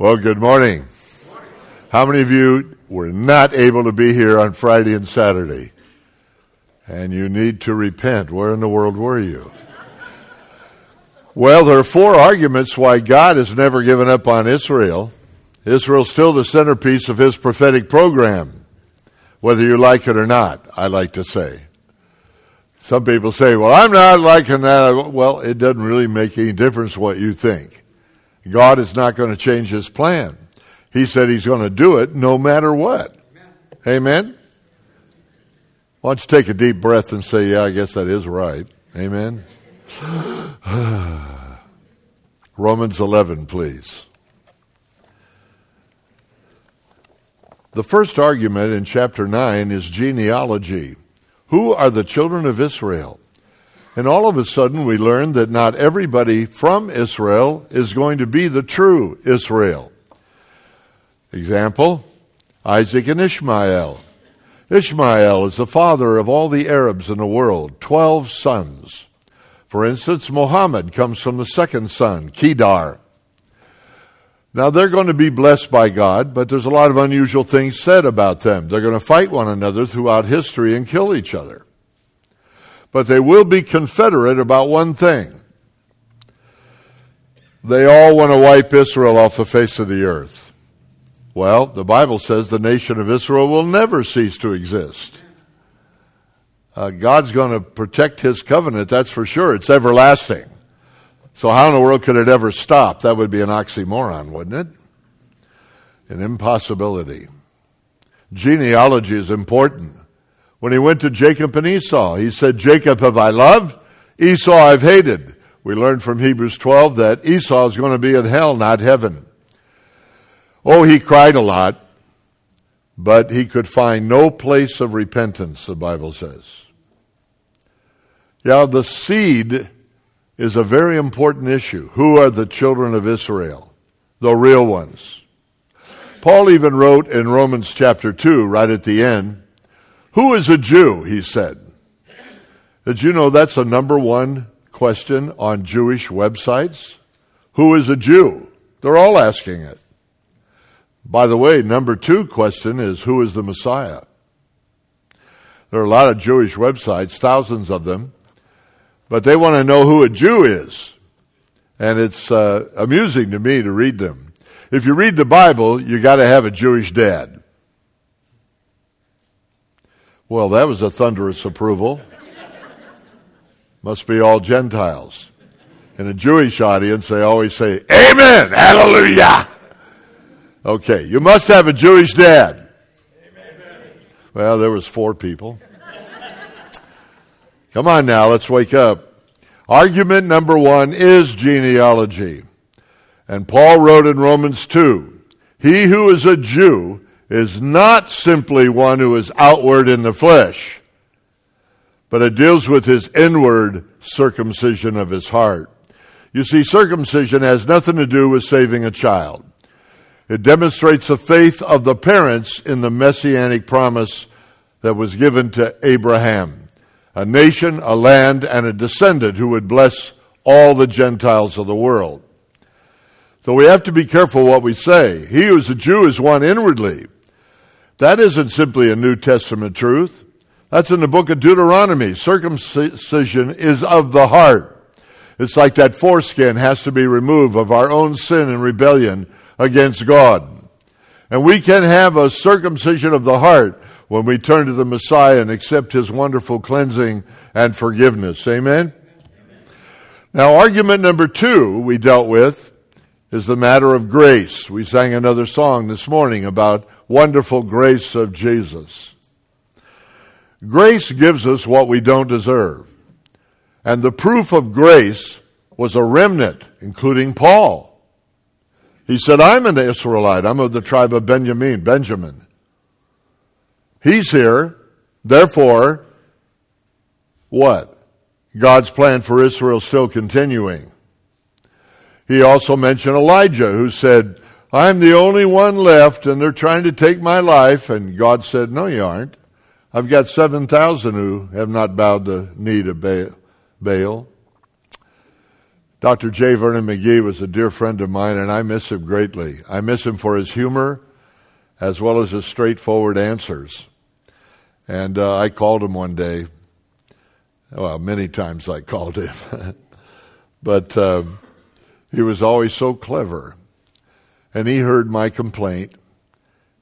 Well, good morning. How many of you were not able to be here on Friday and Saturday? And you need to repent. Where in the world were you? Well, there are four arguments why God has never given up on Israel. Israel's still the centerpiece of his prophetic program, whether you like it or not, I like to say. Some people say, well, I'm not liking that. Well, it doesn't really make any difference what you think. God is not going to change his plan. He said he's going to do it no matter what. Amen. Amen? Why don't you take a deep breath and say, Yeah, I guess that is right. Amen. Romans 11, please. The first argument in chapter 9 is genealogy. Who are the children of Israel? And all of a sudden, we learn that not everybody from Israel is going to be the true Israel. Example Isaac and Ishmael. Ishmael is the father of all the Arabs in the world, 12 sons. For instance, Muhammad comes from the second son, Kedar. Now they're going to be blessed by God, but there's a lot of unusual things said about them. They're going to fight one another throughout history and kill each other but they will be confederate about one thing. They all want to wipe Israel off the face of the earth. Well, the Bible says the nation of Israel will never cease to exist. Uh, God's going to protect his covenant, that's for sure. It's everlasting. So, how in the world could it ever stop? That would be an oxymoron, wouldn't it? An impossibility. Genealogy is important when he went to Jacob and Esau. He said, Jacob have I loved, Esau I've hated. We learned from Hebrews 12 that Esau is going to be in hell, not heaven. Oh, he cried a lot, but he could find no place of repentance, the Bible says. Yeah, the seed is a very important issue. Who are the children of Israel? The real ones. Paul even wrote in Romans chapter 2, right at the end, who is a Jew? He said. Did you know that's a number one question on Jewish websites? Who is a Jew? They're all asking it. By the way, number two question is who is the Messiah? There are a lot of Jewish websites, thousands of them, but they want to know who a Jew is. And it's uh, amusing to me to read them. If you read the Bible, you got to have a Jewish dad. Well, that was a thunderous approval. Must be all Gentiles. In a Jewish audience, they always say, Amen, hallelujah. Okay, you must have a Jewish dad. Amen. Well, there was four people. Come on now, let's wake up. Argument number one is genealogy. And Paul wrote in Romans 2, He who is a Jew is not simply one who is outward in the flesh, but it deals with his inward circumcision of his heart. You see, circumcision has nothing to do with saving a child. It demonstrates the faith of the parents in the messianic promise that was given to Abraham a nation, a land, and a descendant who would bless all the Gentiles of the world. So we have to be careful what we say. He who's a Jew is one inwardly, that isn't simply a New Testament truth. That's in the book of Deuteronomy. Circumcision is of the heart. It's like that foreskin has to be removed of our own sin and rebellion against God. And we can have a circumcision of the heart when we turn to the Messiah and accept his wonderful cleansing and forgiveness. Amen? Amen? Now, argument number two we dealt with is the matter of grace. We sang another song this morning about wonderful grace of Jesus. Grace gives us what we don't deserve. And the proof of grace was a remnant, including Paul. He said, I'm an Israelite. I'm of the tribe of Benjamin, Benjamin. He's here. Therefore, what? God's plan for Israel still continuing. He also mentioned Elijah, who said, I'm the only one left and they're trying to take my life. And God said, No, you aren't. I've got 7,000 who have not bowed the knee to Baal. Dr. J. Vernon McGee was a dear friend of mine, and I miss him greatly. I miss him for his humor as well as his straightforward answers. And uh, I called him one day. Well, many times I called him. but uh, he was always so clever. And he heard my complaint.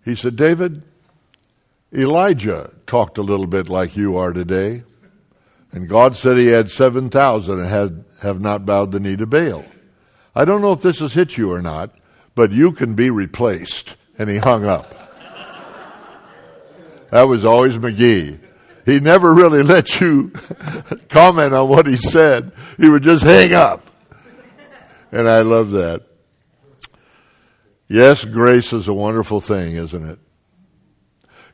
He said, David, Elijah talked a little bit like you are today. And God said he had 7,000 and had, have not bowed the knee to Baal. I don't know if this has hit you or not, but you can be replaced. And he hung up. That was always McGee. He never really let you comment on what he said. He would just hang up. And I love that. Yes, grace is a wonderful thing, isn't it?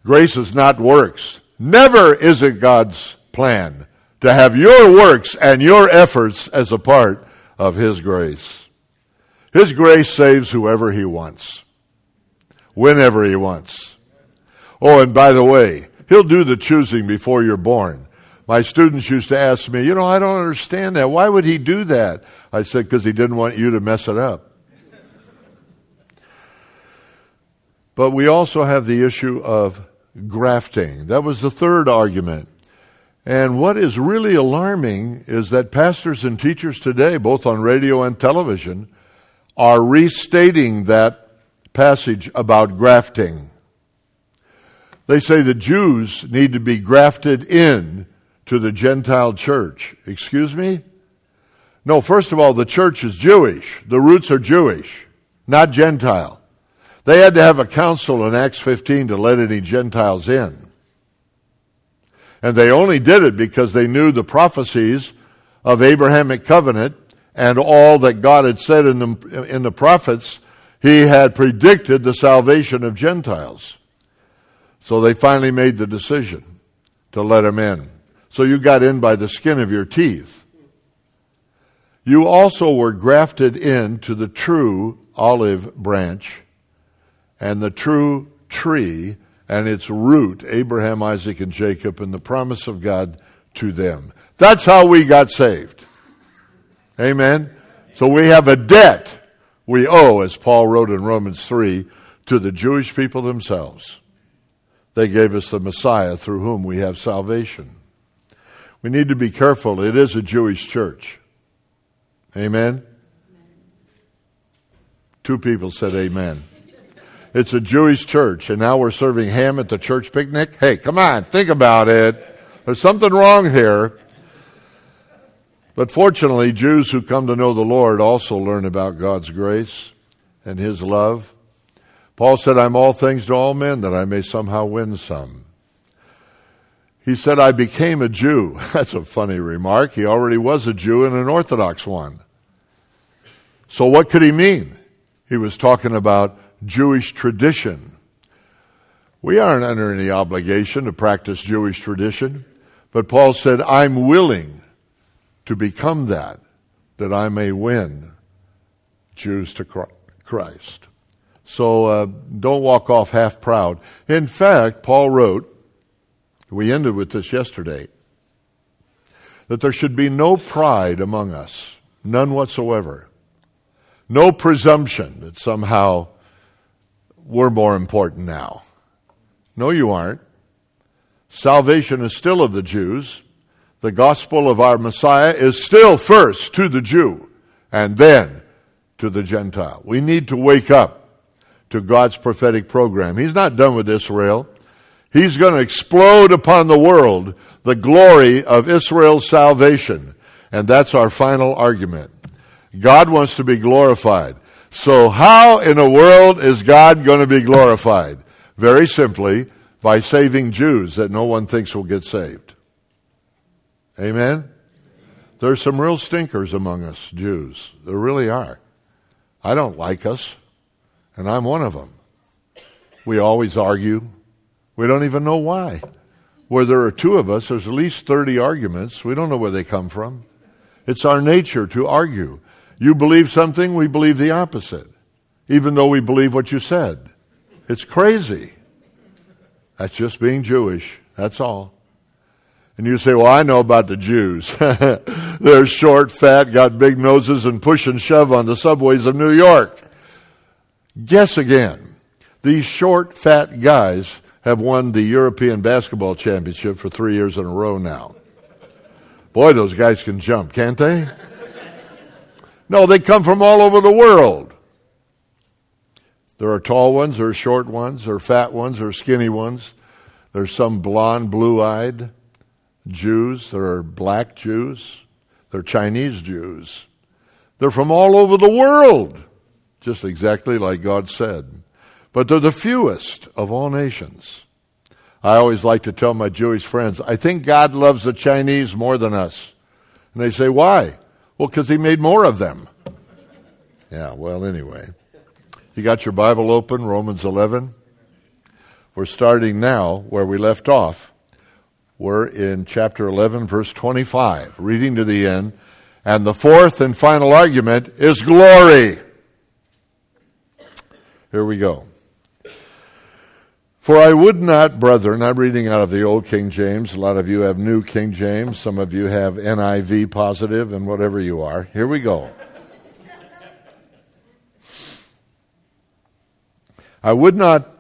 Grace is not works. Never is it God's plan to have your works and your efforts as a part of His grace. His grace saves whoever He wants, whenever He wants. Oh, and by the way, He'll do the choosing before you're born. My students used to ask me, you know, I don't understand that. Why would He do that? I said, because He didn't want you to mess it up. But we also have the issue of grafting. That was the third argument. And what is really alarming is that pastors and teachers today, both on radio and television, are restating that passage about grafting. They say the Jews need to be grafted in to the Gentile church. Excuse me? No, first of all, the church is Jewish. The roots are Jewish, not Gentile. They had to have a council in Acts 15 to let any Gentiles in. And they only did it because they knew the prophecies of Abrahamic covenant and all that God had said in the, in the prophets. He had predicted the salvation of Gentiles. So they finally made the decision to let him in. So you got in by the skin of your teeth. You also were grafted into the true olive branch and the true tree and its root, Abraham, Isaac, and Jacob, and the promise of God to them. That's how we got saved. Amen. So we have a debt we owe, as Paul wrote in Romans 3, to the Jewish people themselves. They gave us the Messiah through whom we have salvation. We need to be careful. It is a Jewish church. Amen. Two people said amen. It's a Jewish church, and now we're serving ham at the church picnic. Hey, come on, think about it. There's something wrong here. But fortunately, Jews who come to know the Lord also learn about God's grace and His love. Paul said, I'm all things to all men that I may somehow win some. He said, I became a Jew. That's a funny remark. He already was a Jew and an Orthodox one. So what could he mean? He was talking about Jewish tradition. We aren't under any obligation to practice Jewish tradition, but Paul said, I'm willing to become that, that I may win Jews to Christ. So uh, don't walk off half proud. In fact, Paul wrote, we ended with this yesterday, that there should be no pride among us, none whatsoever. No presumption that somehow we're more important now. No, you aren't. Salvation is still of the Jews. The gospel of our Messiah is still first to the Jew and then to the Gentile. We need to wake up to God's prophetic program. He's not done with Israel. He's going to explode upon the world the glory of Israel's salvation. And that's our final argument. God wants to be glorified. So how in the world is God going to be glorified? Very simply, by saving Jews that no one thinks will get saved. Amen? There's some real stinkers among us, Jews. There really are. I don't like us, and I'm one of them. We always argue. We don't even know why. Where there are two of us, there's at least 30 arguments. We don't know where they come from. It's our nature to argue. You believe something, we believe the opposite, even though we believe what you said. It's crazy. That's just being Jewish. That's all. And you say, well, I know about the Jews. They're short, fat, got big noses, and push and shove on the subways of New York. Guess again. These short, fat guys have won the European Basketball Championship for three years in a row now. Boy, those guys can jump, can't they? No, they come from all over the world. There are tall ones, there are short ones, there are fat ones, there are skinny ones. There's some blonde, blue eyed Jews, there are black Jews, there are Chinese Jews. They're from all over the world, just exactly like God said. But they're the fewest of all nations. I always like to tell my Jewish friends, I think God loves the Chinese more than us. And they say, why? Well, because he made more of them. Yeah, well, anyway. You got your Bible open, Romans 11? We're starting now where we left off. We're in chapter 11, verse 25, reading to the end. And the fourth and final argument is glory. Here we go. For I would not, brethren, I'm reading out of the Old King James. A lot of you have New King James. Some of you have NIV positive and whatever you are. Here we go. I would not,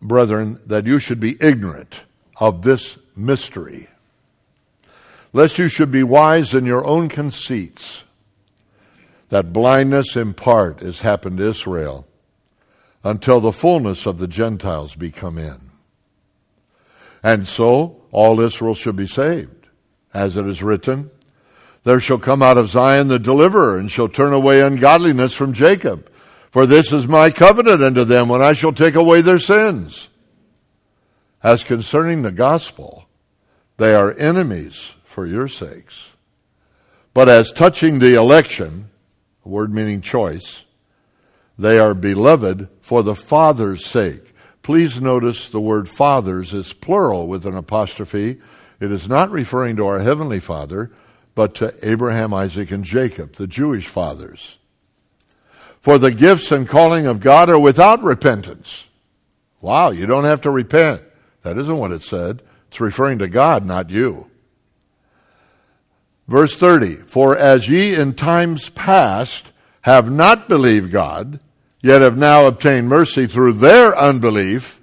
brethren, that you should be ignorant of this mystery, lest you should be wise in your own conceits, that blindness in part has happened to Israel until the fullness of the Gentiles be come in. And so all Israel shall be saved, as it is written, There shall come out of Zion the deliverer, and shall turn away ungodliness from Jacob. For this is my covenant unto them when I shall take away their sins. As concerning the gospel, they are enemies for your sakes. But as touching the election, a word meaning choice, they are beloved for the Father's sake. Please notice the word fathers is plural with an apostrophe. It is not referring to our Heavenly Father, but to Abraham, Isaac, and Jacob, the Jewish fathers. For the gifts and calling of God are without repentance. Wow, you don't have to repent. That isn't what it said. It's referring to God, not you. Verse 30 For as ye in times past have not believed God, yet have now obtained mercy through their unbelief,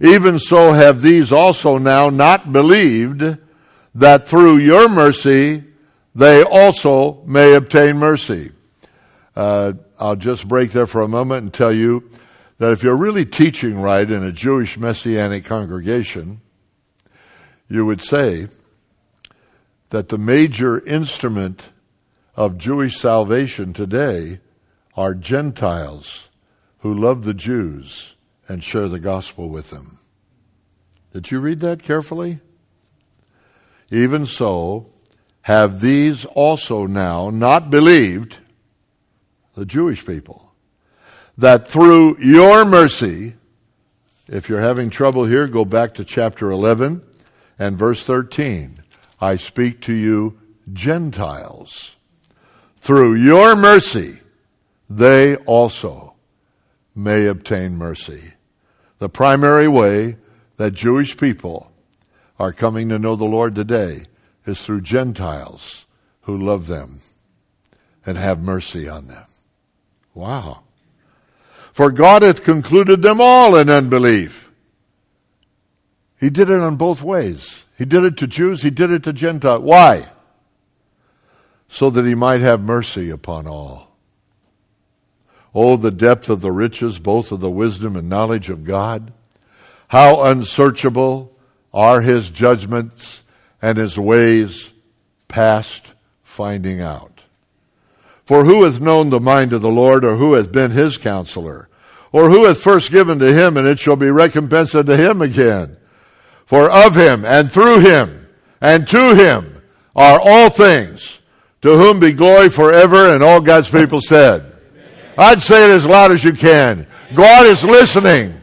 even so have these also now not believed, that through your mercy they also may obtain mercy. Uh, I'll just break there for a moment and tell you that if you're really teaching right in a Jewish Messianic congregation, you would say that the major instrument of Jewish salvation today are Gentiles who love the Jews and share the gospel with them. Did you read that carefully? Even so, have these also now not believed the Jewish people, that through your mercy, if you're having trouble here, go back to chapter 11 and verse 13. I speak to you, Gentiles. Through your mercy, they also may obtain mercy. The primary way that Jewish people are coming to know the Lord today is through Gentiles who love them and have mercy on them. Wow. For God hath concluded them all in unbelief. He did it on both ways. He did it to Jews, he did it to Gentiles. Why? So that he might have mercy upon all. Oh, the depth of the riches, both of the wisdom and knowledge of God. How unsearchable are his judgments and his ways past finding out. For who hath known the mind of the Lord, or who hath been his counselor? Or who hath first given to him, and it shall be recompensed unto him again? For of him, and through him, and to him are all things, to whom be glory forever, and all God's people said. Amen. I'd say it as loud as you can. God is listening.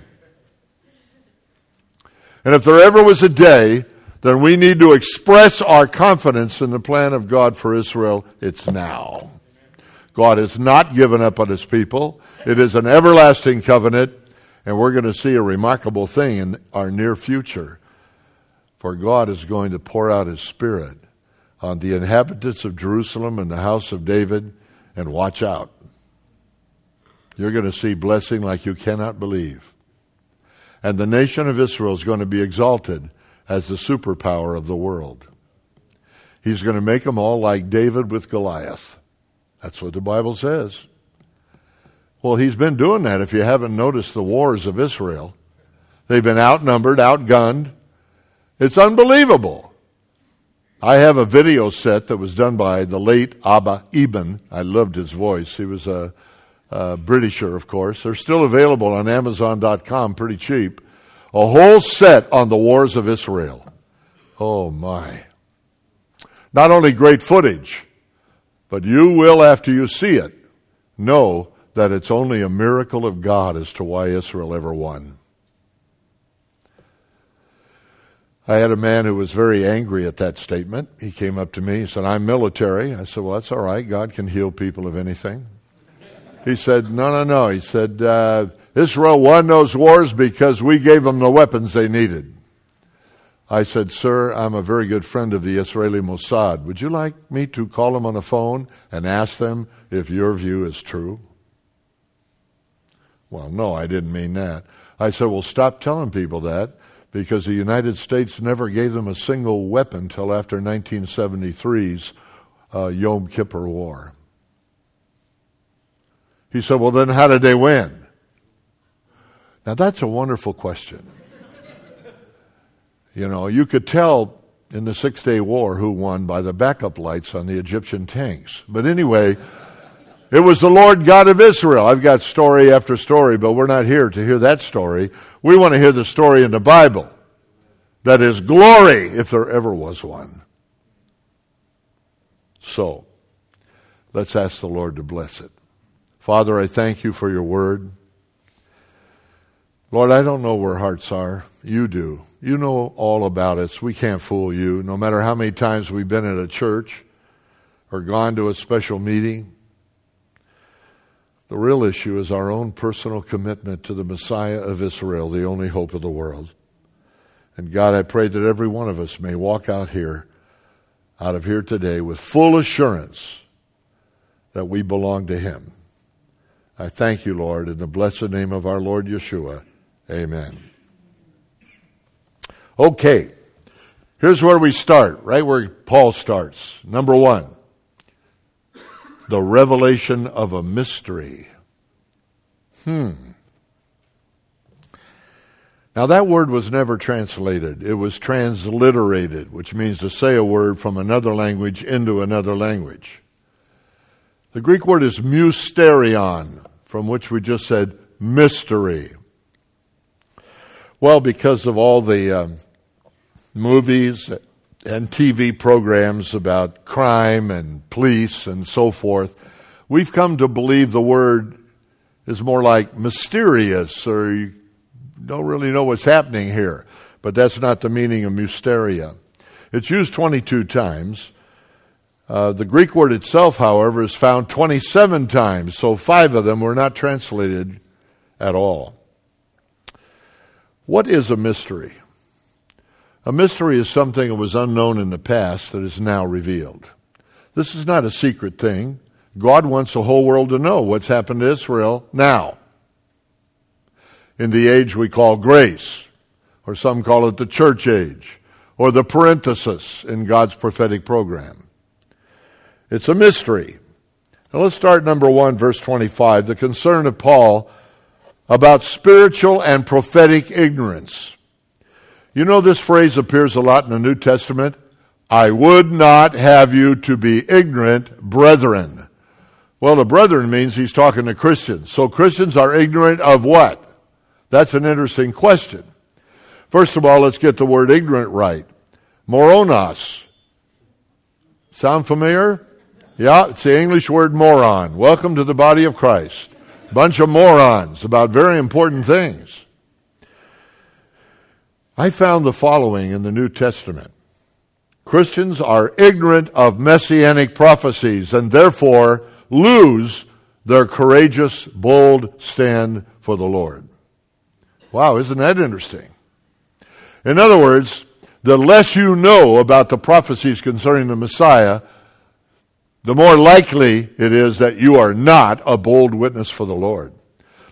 And if there ever was a day then we need to express our confidence in the plan of God for Israel, it's now. God has not given up on his people. It is an everlasting covenant, and we're going to see a remarkable thing in our near future. For God is going to pour out his Spirit on the inhabitants of Jerusalem and the house of David, and watch out. You're going to see blessing like you cannot believe. And the nation of Israel is going to be exalted as the superpower of the world. He's going to make them all like David with Goliath. That's what the Bible says. Well, he's been doing that if you haven't noticed the wars of Israel. They've been outnumbered, outgunned. It's unbelievable. I have a video set that was done by the late Abba Eban. I loved his voice. He was a, a Britisher, of course. They're still available on Amazon.com pretty cheap. A whole set on the wars of Israel. Oh my. Not only great footage, but you will, after you see it, know that it's only a miracle of God as to why Israel ever won. I had a man who was very angry at that statement. He came up to me. He said, I'm military. I said, Well, that's all right. God can heal people of anything. He said, No, no, no. He said, uh, Israel won those wars because we gave them the weapons they needed. I said, Sir, I'm a very good friend of the Israeli Mossad. Would you like me to call them on the phone and ask them if your view is true? Well, no, I didn't mean that. I said, well, stop telling people that because the United States never gave them a single weapon till after 1973's uh, Yom Kippur War. He said, well, then how did they win? Now, that's a wonderful question. you know, you could tell in the Six Day War who won by the backup lights on the Egyptian tanks. But anyway, it was the Lord God of Israel. I've got story after story, but we're not here to hear that story. We want to hear the story in the Bible. That is glory, if there ever was one. So, let's ask the Lord to bless it. Father, I thank you for your word. Lord, I don't know where hearts are. You do. You know all about us. We can't fool you. No matter how many times we've been at a church or gone to a special meeting, the real issue is our own personal commitment to the Messiah of Israel, the only hope of the world. And God, I pray that every one of us may walk out here, out of here today, with full assurance that we belong to Him. I thank you, Lord, in the blessed name of our Lord Yeshua. Amen. Okay, here's where we start, right where Paul starts. Number one the revelation of a mystery. Hmm. Now, that word was never translated. It was transliterated, which means to say a word from another language into another language. The Greek word is mysterion, from which we just said mystery. Well, because of all the um, movies and TV programs about crime and police and so forth, we've come to believe the word is more like mysterious or you don't really know what's happening here. But that's not the meaning of mysteria. It's used 22 times. Uh, the Greek word itself, however, is found 27 times, so five of them were not translated at all. What is a mystery? A mystery is something that was unknown in the past that is now revealed. This is not a secret thing. God wants the whole world to know what's happened to Israel now. In the age we call grace, or some call it the church age, or the parenthesis in God's prophetic program. It's a mystery. Now let's start number one, verse 25, the concern of Paul about spiritual and prophetic ignorance. You know, this phrase appears a lot in the New Testament. I would not have you to be ignorant, brethren. Well, the brethren means he's talking to Christians. So Christians are ignorant of what? That's an interesting question. First of all, let's get the word ignorant right. Moronos. Sound familiar? Yeah, it's the English word moron. Welcome to the body of Christ. Bunch of morons about very important things. I found the following in the New Testament. Christians are ignorant of messianic prophecies and therefore lose their courageous, bold stand for the Lord. Wow, isn't that interesting? In other words, the less you know about the prophecies concerning the Messiah, the more likely it is that you are not a bold witness for the Lord.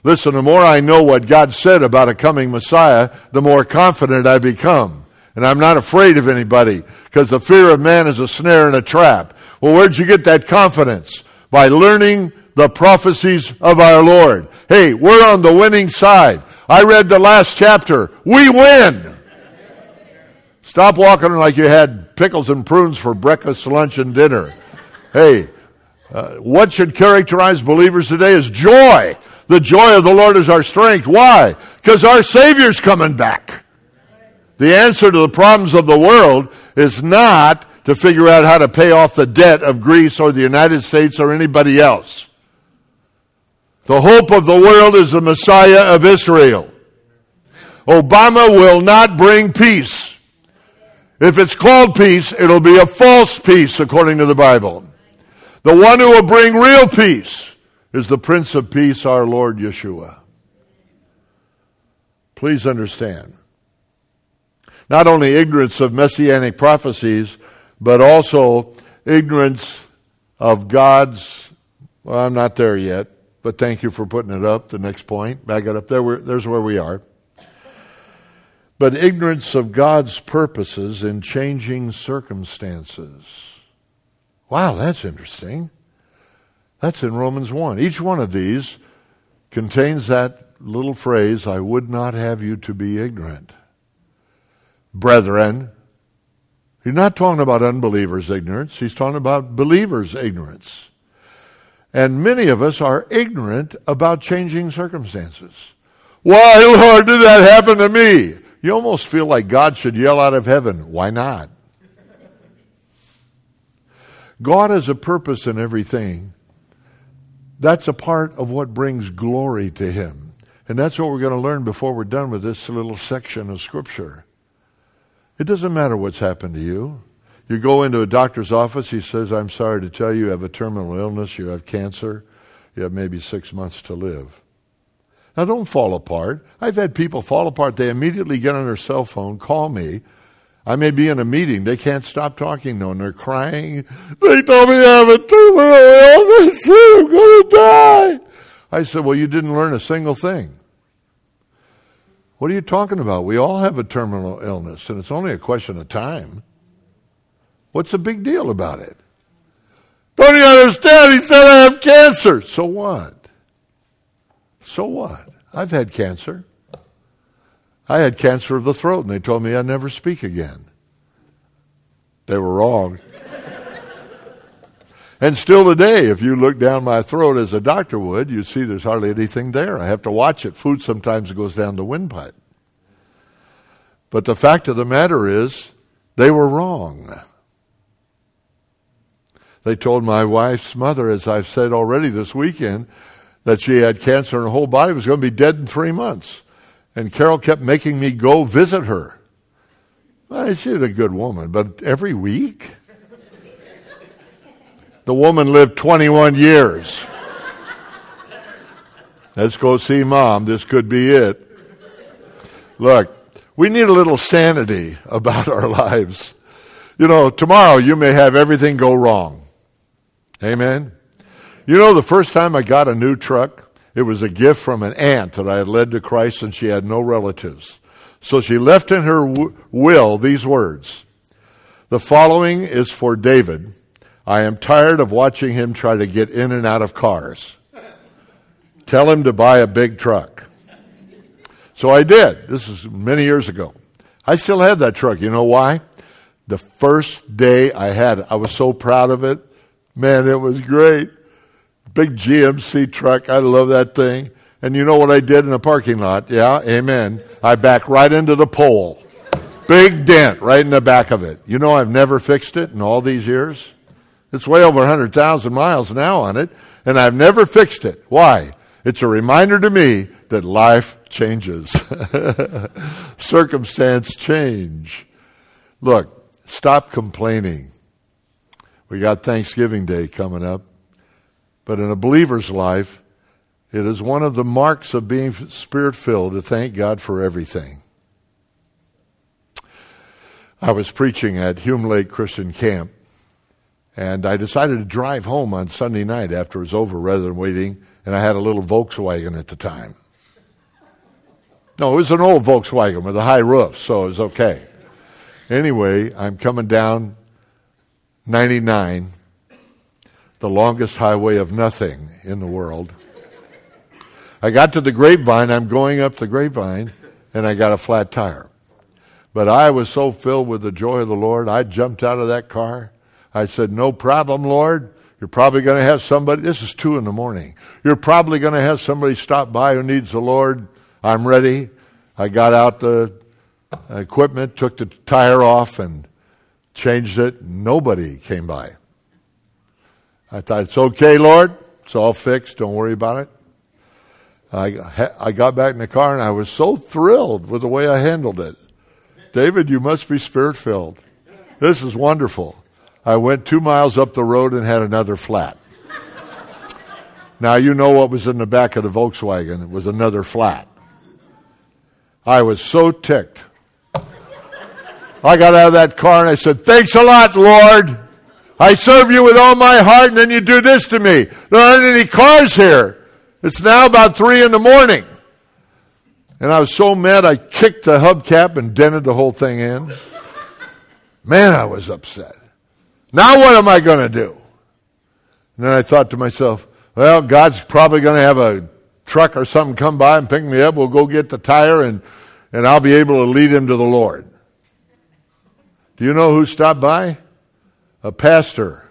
Listen, the more I know what God said about a coming Messiah, the more confident I become. And I'm not afraid of anybody because the fear of man is a snare and a trap. Well, where'd you get that confidence? By learning the prophecies of our Lord. Hey, we're on the winning side. I read the last chapter. We win. Stop walking like you had pickles and prunes for breakfast, lunch, and dinner. Hey, uh, what should characterize believers today is joy. The joy of the Lord is our strength. Why? Because our Savior's coming back. The answer to the problems of the world is not to figure out how to pay off the debt of Greece or the United States or anybody else. The hope of the world is the Messiah of Israel. Obama will not bring peace. If it's called peace, it'll be a false peace according to the Bible. The one who will bring real peace is the Prince of Peace, our Lord Yeshua. Please understand. Not only ignorance of messianic prophecies, but also ignorance of God's, well, I'm not there yet, but thank you for putting it up. The next point, back it up there. There's where we are. But ignorance of God's purposes in changing circumstances. Wow, that's interesting. That's in Romans 1. Each one of these contains that little phrase, I would not have you to be ignorant. Brethren, he's not talking about unbelievers' ignorance, he's talking about believers' ignorance. And many of us are ignorant about changing circumstances. Why, Lord, did that happen to me? You almost feel like God should yell out of heaven, Why not? God has a purpose in everything. That's a part of what brings glory to Him. And that's what we're going to learn before we're done with this little section of Scripture. It doesn't matter what's happened to you. You go into a doctor's office, he says, I'm sorry to tell you, you have a terminal illness, you have cancer, you have maybe six months to live. Now, don't fall apart. I've had people fall apart. They immediately get on their cell phone, call me. I may be in a meeting. They can't stop talking, though, and they're crying. They told me I have a terminal illness. I'm going to die. I said, Well, you didn't learn a single thing. What are you talking about? We all have a terminal illness, and it's only a question of time. What's the big deal about it? Don't you understand? He said I have cancer. So what? So what? I've had cancer. I had cancer of the throat, and they told me I'd never speak again. They were wrong. and still today, if you look down my throat as a doctor would, you'd see there's hardly anything there. I have to watch it. Food sometimes goes down the windpipe. But the fact of the matter is, they were wrong. They told my wife's mother, as I've said already this weekend, that she had cancer and her whole body was going to be dead in three months. And Carol kept making me go visit her. Well, she's a good woman, but every week? The woman lived 21 years. Let's go see mom. This could be it. Look, we need a little sanity about our lives. You know, tomorrow you may have everything go wrong. Amen. You know, the first time I got a new truck, it was a gift from an aunt that I had led to Christ and she had no relatives. So she left in her will these words. The following is for David. I am tired of watching him try to get in and out of cars. Tell him to buy a big truck. So I did. This is many years ago. I still have that truck. You know why? The first day I had it, I was so proud of it. Man, it was great. Big GMC truck. I love that thing. And you know what I did in the parking lot? Yeah, amen. I backed right into the pole. Big dent right in the back of it. You know I've never fixed it in all these years? It's way over 100,000 miles now on it, and I've never fixed it. Why? It's a reminder to me that life changes. Circumstance change. Look, stop complaining. We got Thanksgiving Day coming up. But in a believer's life, it is one of the marks of being spirit filled to thank God for everything. I was preaching at Hume Lake Christian Camp, and I decided to drive home on Sunday night after it was over rather than waiting, and I had a little Volkswagen at the time. No, it was an old Volkswagen with a high roof, so it was okay. Anyway, I'm coming down 99, the longest highway of nothing in the world. I got to the grapevine, I'm going up the grapevine, and I got a flat tire. But I was so filled with the joy of the Lord, I jumped out of that car. I said, No problem, Lord. You're probably going to have somebody, this is two in the morning. You're probably going to have somebody stop by who needs the Lord. I'm ready. I got out the equipment, took the tire off, and changed it. Nobody came by. I thought, it's okay, Lord. It's all fixed. Don't worry about it. I, I got back in the car and I was so thrilled with the way I handled it. David, you must be spirit filled. This is wonderful. I went two miles up the road and had another flat. Now you know what was in the back of the Volkswagen. It was another flat. I was so ticked. I got out of that car and I said, Thanks a lot, Lord. I serve you with all my heart, and then you do this to me. There aren't any cars here. It's now about three in the morning. And I was so mad I kicked the hubcap and dented the whole thing in. Man, I was upset. Now what am I going to do? And then I thought to myself, well, God's probably going to have a truck or something come by and pick me up. We'll go get the tire and, and I'll be able to lead him to the Lord. Do you know who stopped by? A pastor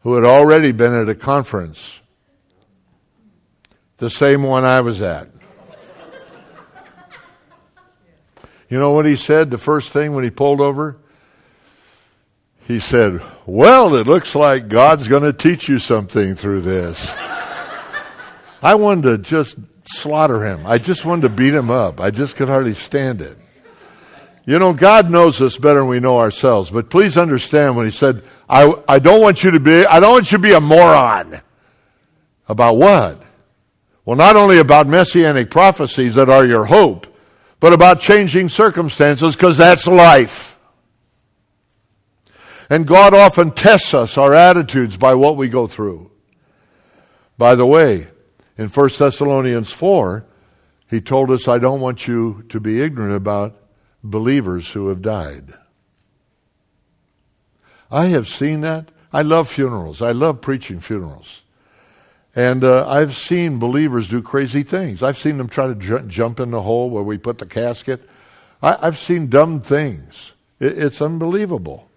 who had already been at a conference, the same one I was at. You know what he said the first thing when he pulled over? He said, Well, it looks like God's going to teach you something through this. I wanted to just slaughter him. I just wanted to beat him up. I just could hardly stand it. You know, God knows us better than we know ourselves. But please understand when he said, I, I don't want you to be, I don't want you to be a moron. About what? Well, not only about messianic prophecies that are your hope, but about changing circumstances because that's life. And God often tests us, our attitudes, by what we go through. By the way, in 1 Thessalonians 4, he told us, I don't want you to be ignorant about believers who have died. I have seen that. I love funerals. I love preaching funerals. And uh, I've seen believers do crazy things. I've seen them try to ju- jump in the hole where we put the casket. I- have seen dumb things. It- it's unbelievable.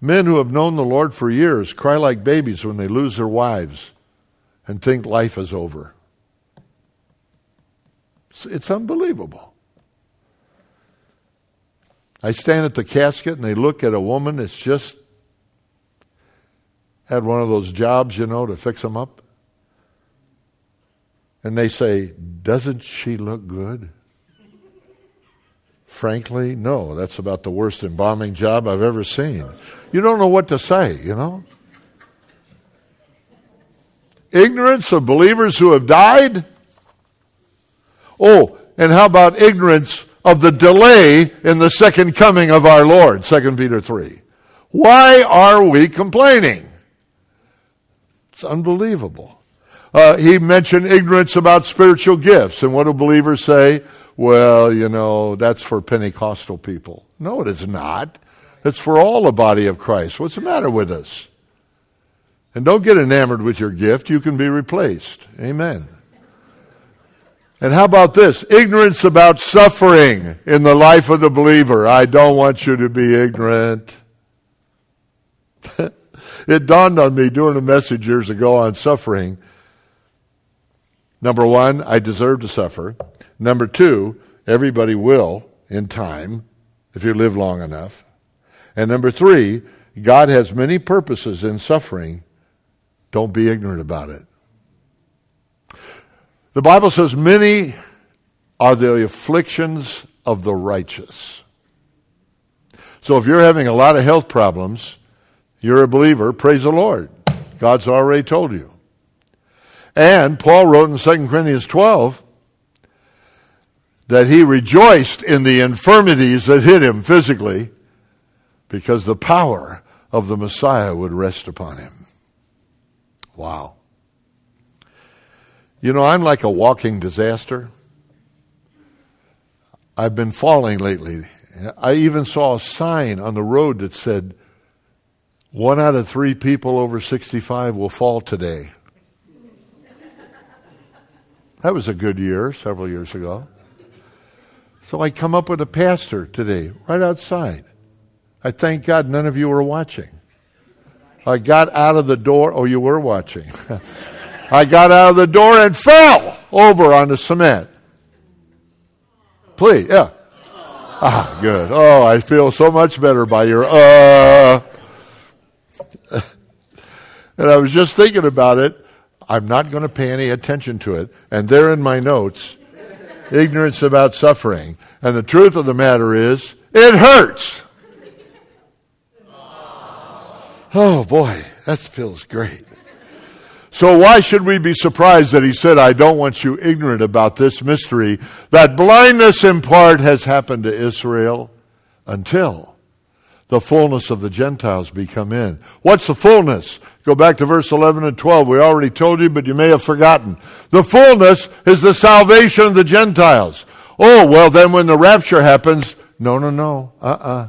Men who have known the Lord for years cry like babies when they lose their wives and think life is over. It's, it's unbelievable. I stand at the casket and they look at a woman that's just had one of those jobs, you know, to fix them up and they say, Doesn't she look good? Frankly, no. That's about the worst embalming job I've ever seen. You don't know what to say, you know? Ignorance of believers who have died? Oh, and how about ignorance of the delay in the second coming of our Lord, 2 Peter 3? Why are we complaining? It's unbelievable. Uh, he mentioned ignorance about spiritual gifts. And what do believers say? Well, you know, that's for Pentecostal people. No, it is not. It's for all the body of Christ. What's the matter with us? And don't get enamored with your gift. You can be replaced. Amen. And how about this? Ignorance about suffering in the life of the believer. I don't want you to be ignorant. it dawned on me during a message years ago on suffering Number one, I deserve to suffer. Number two, everybody will in time if you live long enough. And number three, God has many purposes in suffering. Don't be ignorant about it. The Bible says, Many are the afflictions of the righteous. So if you're having a lot of health problems, you're a believer, praise the Lord. God's already told you. And Paul wrote in 2 Corinthians 12 that he rejoiced in the infirmities that hit him physically because the power of the Messiah would rest upon him. Wow. You know, I'm like a walking disaster. I've been falling lately. I even saw a sign on the road that said, one out of three people over 65 will fall today. That was a good year several years ago. So I come up with a pastor today, right outside. I thank God none of you were watching. I got out of the door. Oh, you were watching. I got out of the door and fell over on the cement. Please, yeah. Ah, good. Oh, I feel so much better by your uh. and I was just thinking about it. I'm not going to pay any attention to it. And there in my notes, ignorance about suffering. And the truth of the matter is, it hurts. Oh boy, that feels great. So why should we be surprised that he said, I don't want you ignorant about this mystery, that blindness in part has happened to Israel until the fullness of the Gentiles be come in. What's the fullness? Go back to verse 11 and 12. We already told you, but you may have forgotten. The fullness is the salvation of the Gentiles. Oh, well, then when the rapture happens, no, no, no, uh-uh.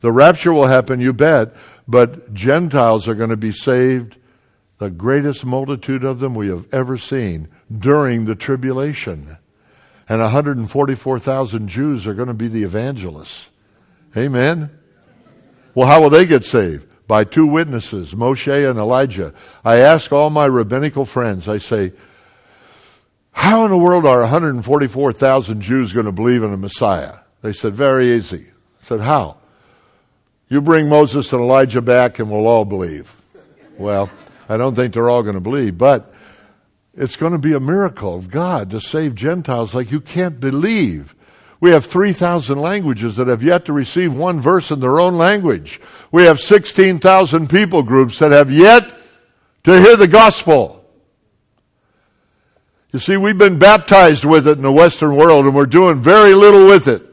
The rapture will happen, you bet, but Gentiles are going to be saved, the greatest multitude of them we have ever seen during the tribulation. And 144,000 Jews are going to be the evangelists. Amen. Well, how will they get saved? By two witnesses, Moshe and Elijah. I ask all my rabbinical friends, I say, how in the world are 144,000 Jews going to believe in a Messiah? They said, very easy. I said, how? You bring Moses and Elijah back and we'll all believe. Well, I don't think they're all going to believe, but it's going to be a miracle of God to save Gentiles like you can't believe. We have 3,000 languages that have yet to receive one verse in their own language. We have 16,000 people groups that have yet to hear the gospel. You see, we've been baptized with it in the Western world and we're doing very little with it.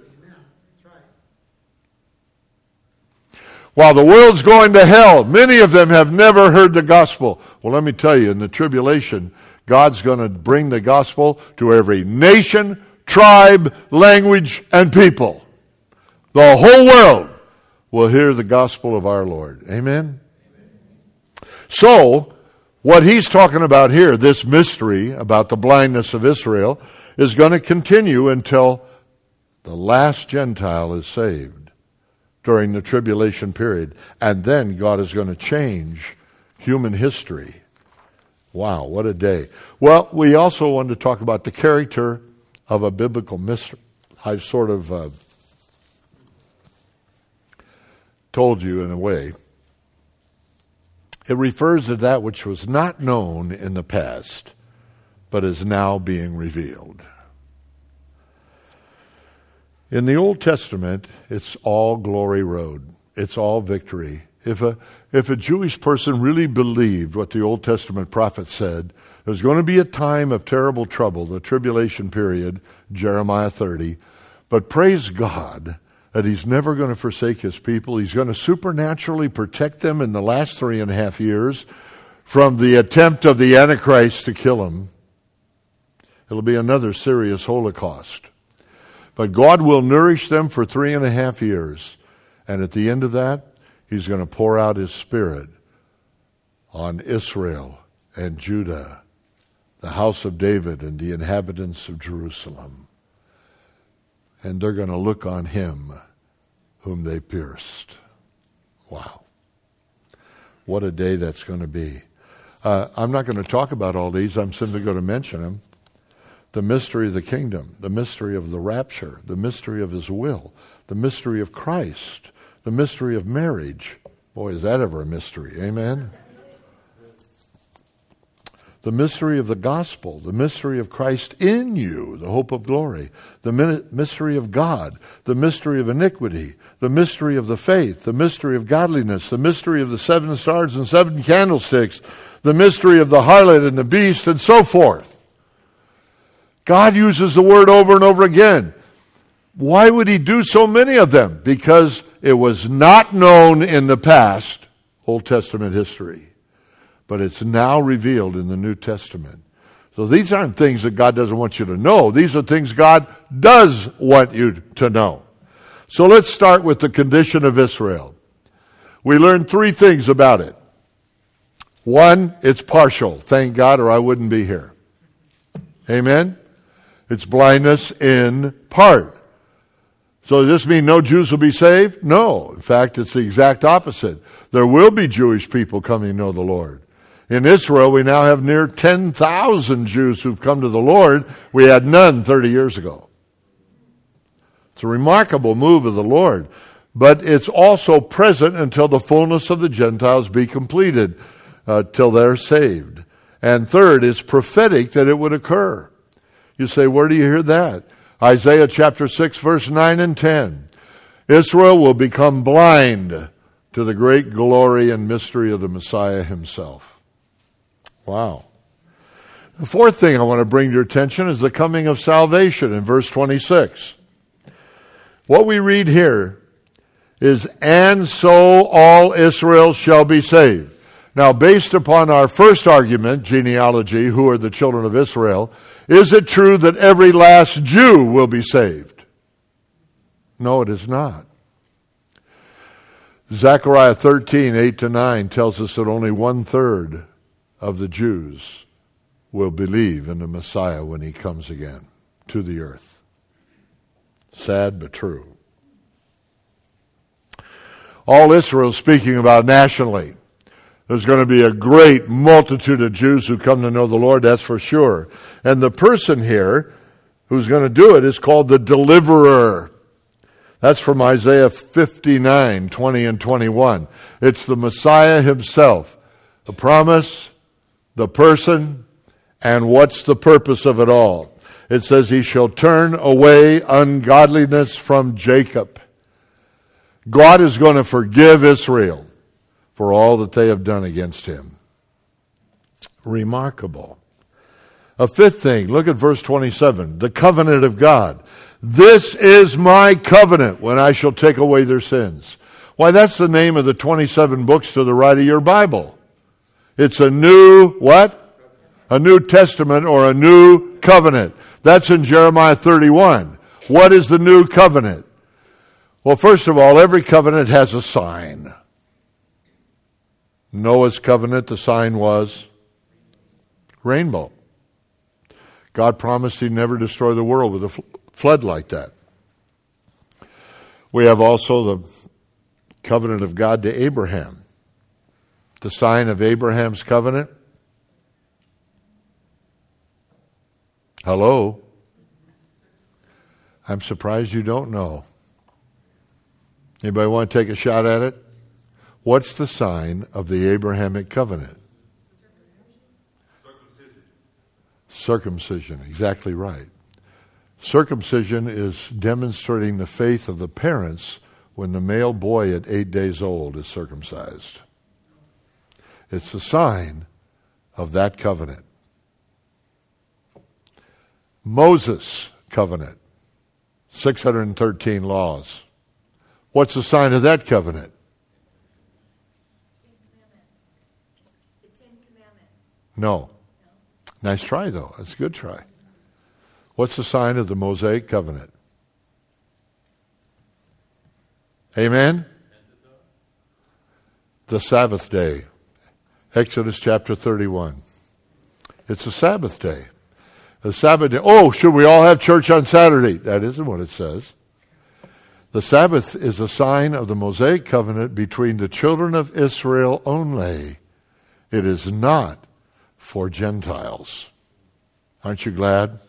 While the world's going to hell, many of them have never heard the gospel. Well, let me tell you, in the tribulation, God's going to bring the gospel to every nation, tribe, language, and people. The whole world will hear the gospel of our Lord. Amen? So, what he's talking about here, this mystery about the blindness of Israel, is going to continue until the last Gentile is saved during the tribulation period. And then God is going to change human history. Wow, what a day. Well, we also want to talk about the character of a biblical mystery. I've sort of uh, told you in a way. It refers to that which was not known in the past, but is now being revealed. In the Old Testament, it's all glory road. It's all victory. If a, if a Jewish person really believed what the Old Testament prophet said, there's going to be a time of terrible trouble, the tribulation period, Jeremiah 30. But praise God that He's never going to forsake His people. He's going to supernaturally protect them in the last three and a half years from the attempt of the Antichrist to kill them. It'll be another serious Holocaust. But God will nourish them for three and a half years. And at the end of that, He's going to pour out His Spirit on Israel and Judah the house of David and the inhabitants of Jerusalem. And they're going to look on him whom they pierced. Wow. What a day that's going to be. Uh, I'm not going to talk about all these. I'm simply going to mention them. The mystery of the kingdom, the mystery of the rapture, the mystery of his will, the mystery of Christ, the mystery of marriage. Boy, is that ever a mystery. Amen? the mystery of the gospel, the mystery of Christ in you, the hope of glory, the mystery of God, the mystery of iniquity, the mystery of the faith, the mystery of godliness, the mystery of the seven stars and seven candlesticks, the mystery of the harlot and the beast, and so forth. God uses the word over and over again. Why would he do so many of them? Because it was not known in the past, Old Testament history, but it's now revealed in the New Testament. So these aren't things that God doesn't want you to know. These are things God does want you to know. So let's start with the condition of Israel. We learned three things about it. One, it's partial. Thank God, or I wouldn't be here. Amen? It's blindness in part. So does this mean no Jews will be saved? No. In fact, it's the exact opposite. There will be Jewish people coming to know the Lord. In Israel, we now have near 10,000 Jews who've come to the Lord. We had none 30 years ago. It's a remarkable move of the Lord. But it's also present until the fullness of the Gentiles be completed, uh, till they're saved. And third, it's prophetic that it would occur. You say, where do you hear that? Isaiah chapter 6, verse 9 and 10. Israel will become blind to the great glory and mystery of the Messiah himself. Wow. The fourth thing I want to bring to your attention is the coming of salvation in verse 26. What we read here is, and so all Israel shall be saved. Now, based upon our first argument, genealogy, who are the children of Israel, is it true that every last Jew will be saved? No, it is not. Zechariah 13, 8 to 9 tells us that only one third of the Jews will believe in the Messiah when he comes again to the earth. Sad but true. All Israel speaking about nationally. There's going to be a great multitude of Jews who come to know the Lord, that's for sure. And the person here who's going to do it is called the deliverer. That's from Isaiah 59, 20 and 21. It's the Messiah himself. The promise, the person, and what's the purpose of it all. It says, He shall turn away ungodliness from Jacob. God is going to forgive Israel for all that they have done against him. Remarkable. A fifth thing, look at verse 27, the covenant of God. This is my covenant when I shall take away their sins. Why, that's the name of the 27 books to the right of your Bible. It's a new, what? A new testament or a new covenant. That's in Jeremiah 31. What is the new covenant? Well, first of all, every covenant has a sign. Noah's covenant, the sign was rainbow. God promised he'd never destroy the world with a flood like that. We have also the covenant of God to Abraham. The sign of Abraham's covenant. Hello? I'm surprised you don't know. Anybody want to take a shot at it? What's the sign of the Abrahamic covenant? Circumcision. Circumcision, exactly right. Circumcision is demonstrating the faith of the parents when the male boy at eight days old is circumcised. It's a sign of that covenant. Moses' covenant, 613 laws. What's the sign of that covenant? No. Nice try, though. That's a good try. What's the sign of the Mosaic covenant? Amen? The Sabbath day. Exodus chapter 31. It's a Sabbath day. A Sabbath day. Oh, should we all have church on Saturday? That isn't what it says. The Sabbath is a sign of the Mosaic covenant between the children of Israel only. It is not for Gentiles. Aren't you glad?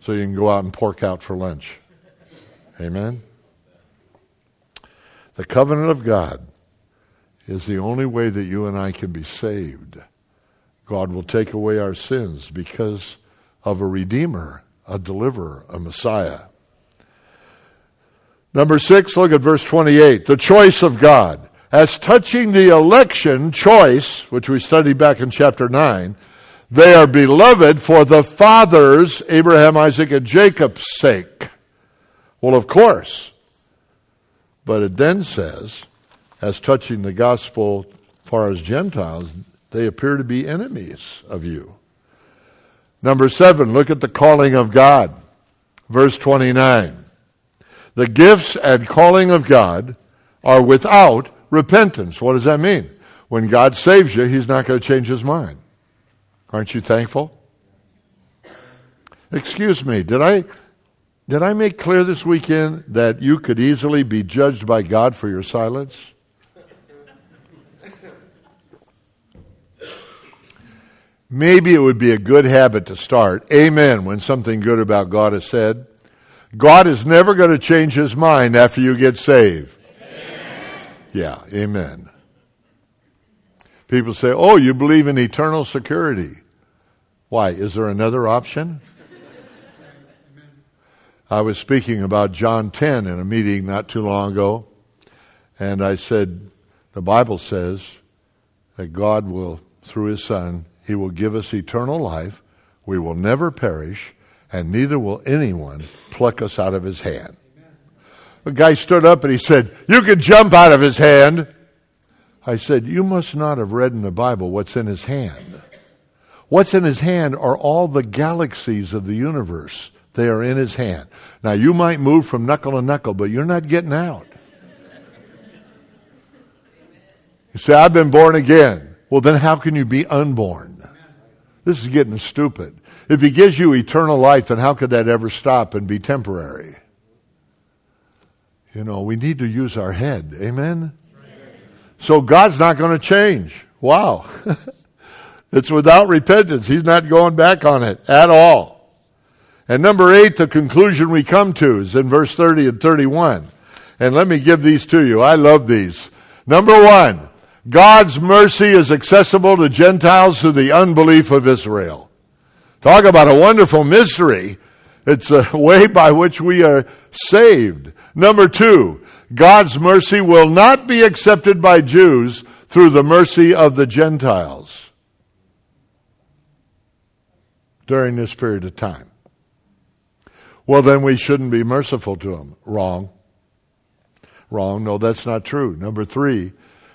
So you can go out and pork out for lunch. Amen? The covenant of God is the only way that you and I can be saved. God will take away our sins because of a Redeemer, a deliverer, a Messiah. Number six, look at verse 28. The choice of God. As touching the election choice, which we studied back in chapter 9, they are beloved for the fathers, Abraham, Isaac, and Jacob's sake. Well, of course. But it then says, as touching the gospel far as Gentiles, they appear to be enemies of you. Number seven, look at the calling of God. Verse 29. The gifts and calling of God are without repentance. What does that mean? When God saves you, He's not going to change His mind. Aren't you thankful? Excuse me, did I did I make clear this weekend that you could easily be judged by God for your silence? Maybe it would be a good habit to start. Amen. When something good about God is said. God is never going to change his mind after you get saved. Yeah, amen. People say, Oh, you believe in eternal security. Why? Is there another option? I was speaking about John 10 in a meeting not too long ago, and I said, The Bible says that God will, through his Son, he will give us eternal life. We will never perish, and neither will anyone pluck us out of his hand. A guy stood up and he said, You can jump out of his hand. I said, You must not have read in the Bible what's in his hand. What's in his hand are all the galaxies of the universe. They are in his hand. Now, you might move from knuckle to knuckle, but you're not getting out. You say, I've been born again. Well, then how can you be unborn? This is getting stupid. If he gives you eternal life, then how could that ever stop and be temporary? You know, we need to use our head. Amen? So God's not going to change. Wow. It's without repentance. He's not going back on it at all. And number eight, the conclusion we come to is in verse 30 and 31. And let me give these to you. I love these. Number one, God's mercy is accessible to Gentiles through the unbelief of Israel. Talk about a wonderful mystery. It's a way by which we are saved. Number two, God's mercy will not be accepted by Jews through the mercy of the Gentiles during this period of time. Well, then we shouldn't be merciful to them. Wrong. Wrong. No, that's not true. Number three,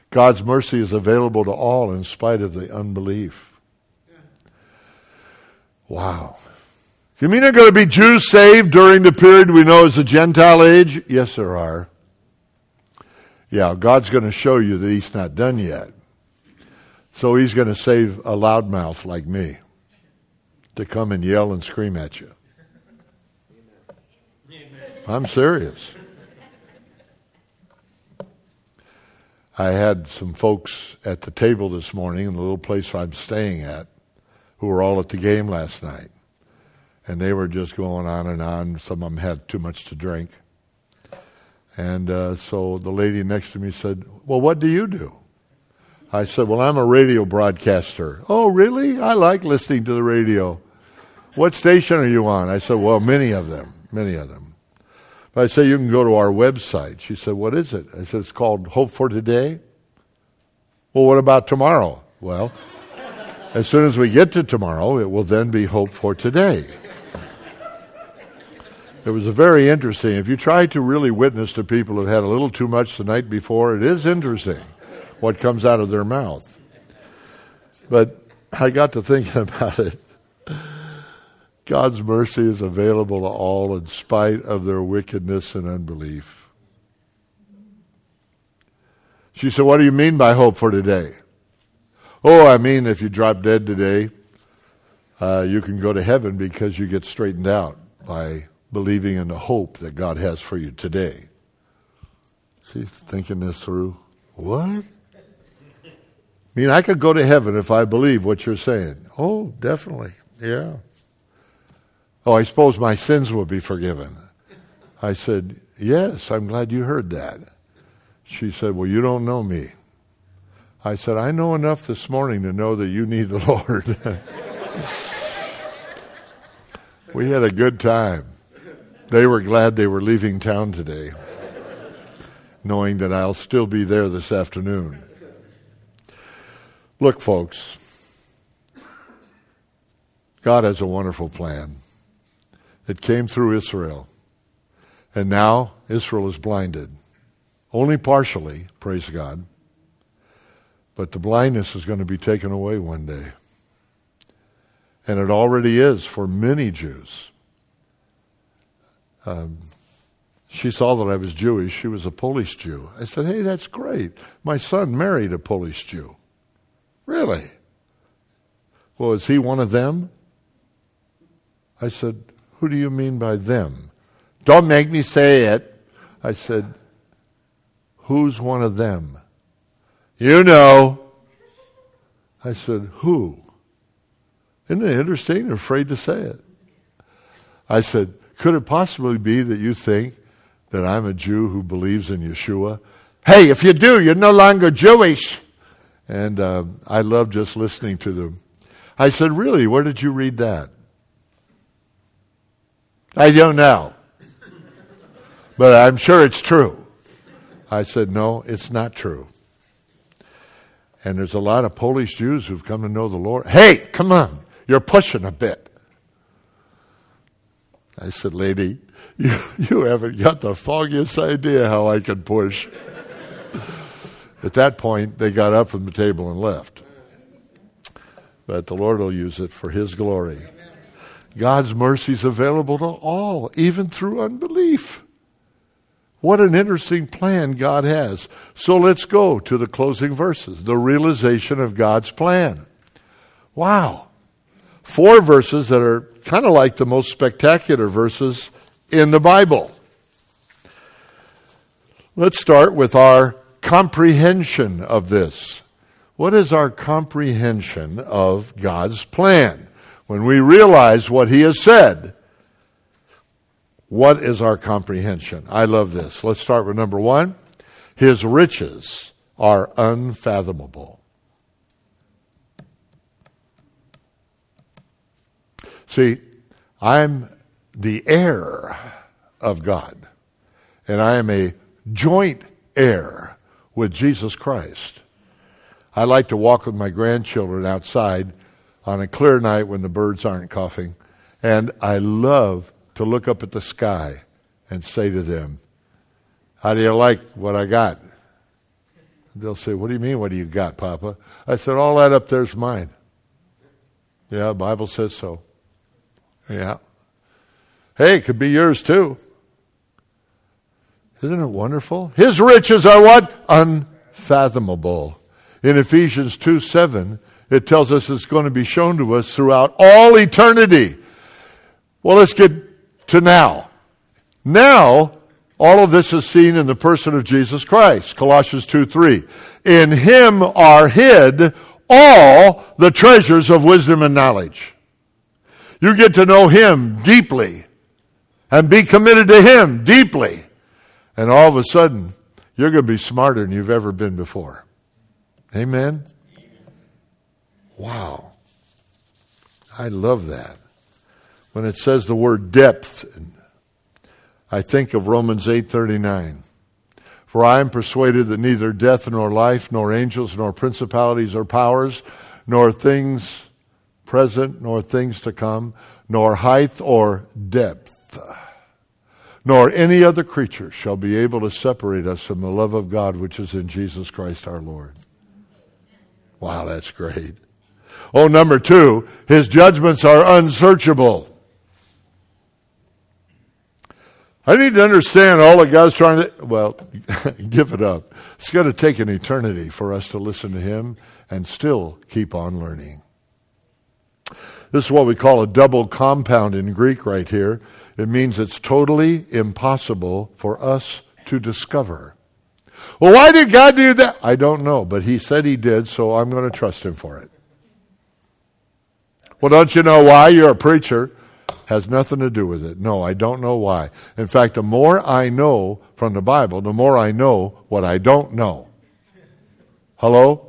God's mercy is available to all in spite of the unbelief. Wow. You mean there are going to be Jews saved during the period we know as the Gentile age? Yes, there are. Yeah, God's going to show you that He's not done yet. So He's going to save a loudmouth like me to come and yell and scream at you. I'm serious. I had some folks at the table this morning in the little place I'm staying at who were all at the game last night. And they were just going on and on. Some of them had too much to drink. And uh, so the lady next to me said, Well, what do you do? I said, Well, I'm a radio broadcaster. Oh, really? I like listening to the radio. What station are you on? I said, Well, many of them, many of them. But I said, You can go to our website. She said, What is it? I said, It's called Hope for Today. Well, what about tomorrow? Well, as soon as we get to tomorrow, it will then be Hope for Today. It was very interesting. If you try to really witness to people who've had a little too much the night before, it is interesting what comes out of their mouth. But I got to thinking about it. God's mercy is available to all in spite of their wickedness and unbelief. She said, What do you mean by hope for today? Oh, I mean, if you drop dead today, uh, you can go to heaven because you get straightened out by believing in the hope that God has for you today. She's thinking this through. What? I mean, I could go to heaven if I believe what you're saying. Oh, definitely. Yeah. Oh, I suppose my sins will be forgiven. I said, Yes, I'm glad you heard that. She said, Well, you don't know me. I said, I know enough this morning to know that you need the Lord. we had a good time. They were glad they were leaving town today, knowing that I'll still be there this afternoon. Look, folks, God has a wonderful plan. It came through Israel. And now Israel is blinded. Only partially, praise God. But the blindness is going to be taken away one day. And it already is for many Jews. Um, she saw that I was Jewish. She was a Polish Jew. I said, Hey, that's great. My son married a Polish Jew. Really? Well, is he one of them? I said, Who do you mean by them? Don't make me say it. I said, Who's one of them? You know. I said, Who? Isn't it interesting? They're afraid to say it. I said, Could it possibly be that you think that I'm a Jew who believes in Yeshua? Hey, if you do, you're no longer Jewish. And uh, I love just listening to them. I said, Really? Where did you read that? I don't know. But I'm sure it's true. I said, No, it's not true. And there's a lot of Polish Jews who've come to know the Lord. Hey, come on, you're pushing a bit. I said, Lady, you, you haven't got the foggiest idea how I can push. At that point, they got up from the table and left. But the Lord will use it for His glory. God's mercy is available to all, even through unbelief. What an interesting plan God has. So let's go to the closing verses the realization of God's plan. Wow. Four verses that are kind of like the most spectacular verses in the Bible. Let's start with our comprehension of this. What is our comprehension of God's plan? When we realize what He has said, what is our comprehension? I love this. Let's start with number one. His riches are unfathomable. See, I'm the heir of God, and I am a joint heir with Jesus Christ. I like to walk with my grandchildren outside on a clear night when the birds aren't coughing, and I love to look up at the sky and say to them, How do you like what I got? They'll say, What do you mean, what do you got, Papa? I said, All that up there's mine. Yeah, the Bible says so. Yeah. Hey, it could be yours too. Isn't it wonderful? His riches are what? Unfathomable. In Ephesians 2 7, it tells us it's going to be shown to us throughout all eternity. Well, let's get to now. Now, all of this is seen in the person of Jesus Christ. Colossians 2 3. In him are hid all the treasures of wisdom and knowledge. You get to know him deeply and be committed to him deeply. And all of a sudden, you're going to be smarter than you've ever been before. Amen? Wow. I love that when it says the word depth, I think of Romans 8:39. For I am persuaded that neither death nor life nor angels nor principalities or powers nor things present nor things to come nor height or depth nor any other creature shall be able to separate us from the love of God which is in Jesus Christ our Lord. Wow, that's great. Oh, number two, his judgments are unsearchable. I need to understand all that God's trying to, well, give it up. It's going to take an eternity for us to listen to Him and still keep on learning. This is what we call a double compound in Greek right here. It means it's totally impossible for us to discover. Well, why did God do that? I don't know, but He said He did, so I'm going to trust Him for it. Well, don't you know why? You're a preacher has nothing to do with it. No, I don't know why. In fact, the more I know from the Bible, the more I know what I don't know. Hello?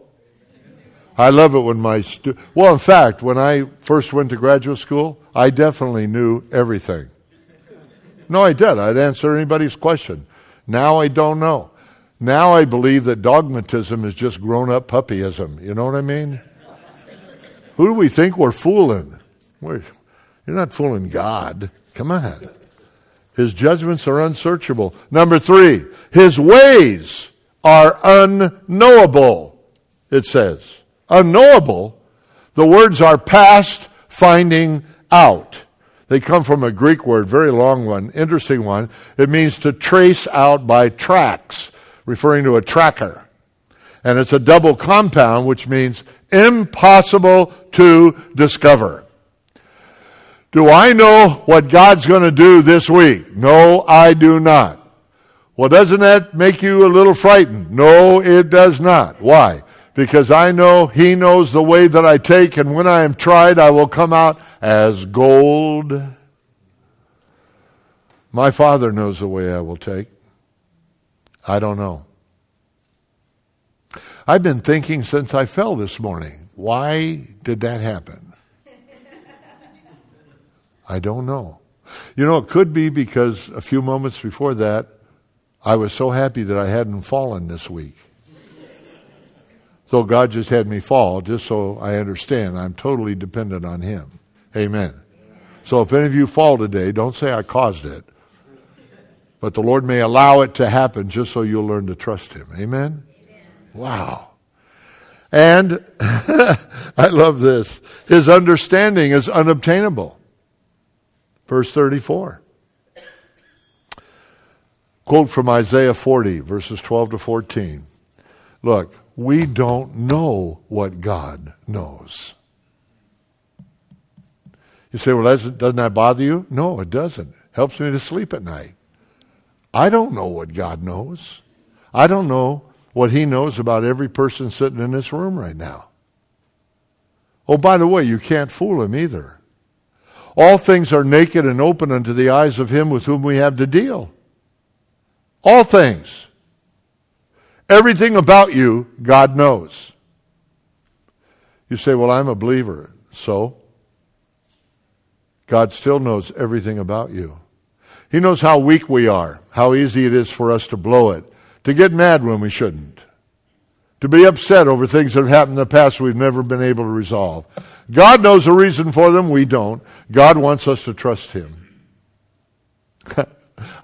I love it when my stu- well, in fact, when I first went to graduate school, I definitely knew everything. No, I did. I'd answer anybody's question. Now I don't know. Now I believe that dogmatism is just grown up puppyism. You know what I mean? Who do we think we're fooling? We're, you're not fooling God. Come on. His judgments are unsearchable. Number three, his ways are unknowable, it says. Unknowable. The words are past finding out. They come from a Greek word, very long one, interesting one. It means to trace out by tracks, referring to a tracker. And it's a double compound, which means impossible to discover. Do I know what God's going to do this week? No, I do not. Well, doesn't that make you a little frightened? No, it does not. Why? Because I know He knows the way that I take, and when I am tried, I will come out as gold. My Father knows the way I will take. I don't know. I've been thinking since I fell this morning, why did that happen? I don't know. You know, it could be because a few moments before that, I was so happy that I hadn't fallen this week. So God just had me fall, just so I understand I'm totally dependent on Him. Amen. So if any of you fall today, don't say I caused it. But the Lord may allow it to happen just so you'll learn to trust Him. Amen? Amen. Wow. And I love this. His understanding is unobtainable. Verse 34. Quote from Isaiah 40, verses 12 to 14. Look, we don't know what God knows. You say, well, doesn't, doesn't that bother you? No, it doesn't. Helps me to sleep at night. I don't know what God knows. I don't know what He knows about every person sitting in this room right now. Oh, by the way, you can't fool Him either. All things are naked and open unto the eyes of Him with whom we have to deal. All things. Everything about you, God knows. You say, Well, I'm a believer. So? God still knows everything about you. He knows how weak we are, how easy it is for us to blow it, to get mad when we shouldn't, to be upset over things that have happened in the past we've never been able to resolve. God knows the reason for them, we don't. God wants us to trust Him.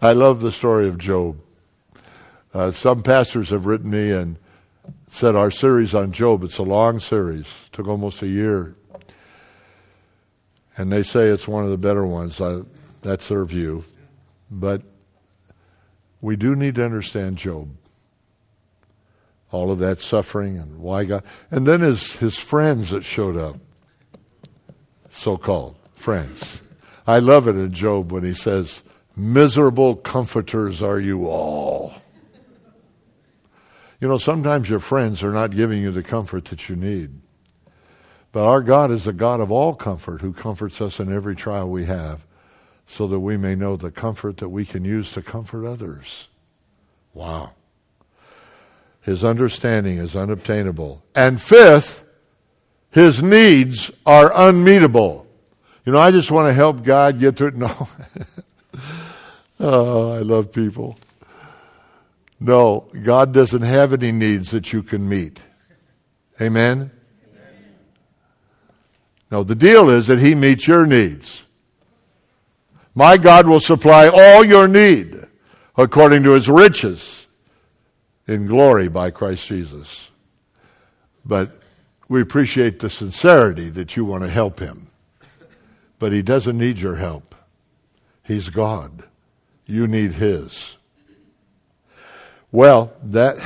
I love the story of Job. Uh, some pastors have written me and said our series on Job, it's a long series, took almost a year. And they say it's one of the better ones. Uh, that's their view. But we do need to understand Job. All of that suffering and why God. And then his, his friends that showed up, so called friends. I love it in Job when he says, Miserable comforters are you all. You know, sometimes your friends are not giving you the comfort that you need. But our God is a God of all comfort who comforts us in every trial we have so that we may know the comfort that we can use to comfort others. Wow. His understanding is unobtainable. And fifth, his needs are unmeetable. You know, I just want to help God get through it. No. oh, I love people. No, God doesn't have any needs that you can meet. Amen? No, the deal is that He meets your needs. My God will supply all your need according to his riches in glory by Christ Jesus. But we appreciate the sincerity that you want to help him. But he doesn't need your help. He's God. You need his. Well, that,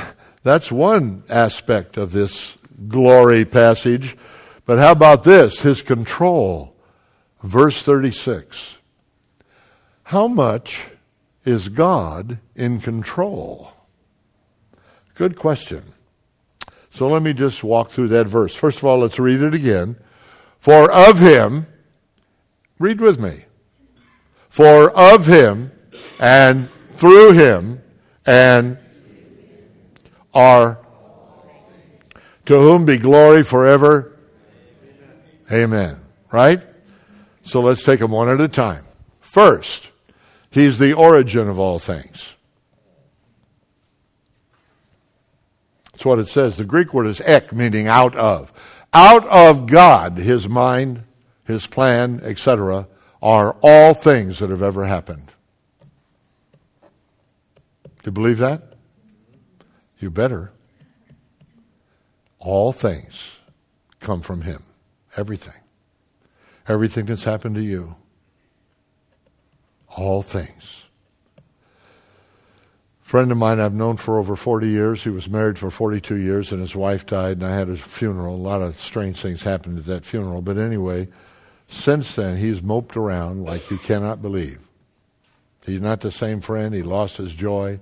that's one aspect of this glory passage. But how about this? His control. Verse 36. How much is God in control? Good question. So let me just walk through that verse. First of all, let's read it again. For of him, read with me. For of him and through him and are to whom be glory forever. Amen. Right? So let's take them one at a time. First, He's the origin of all things. That's what it says. The Greek word is ek, meaning out of. Out of God, His mind, His plan, etc., are all things that have ever happened. Do you believe that? You better. All things come from Him. Everything. Everything that's happened to you. All things. friend of mine I've known for over 40 years. He was married for 42 years and his wife died and I had his funeral. A lot of strange things happened at that funeral. But anyway, since then he's moped around like you cannot believe. He's not the same friend. He lost his joy.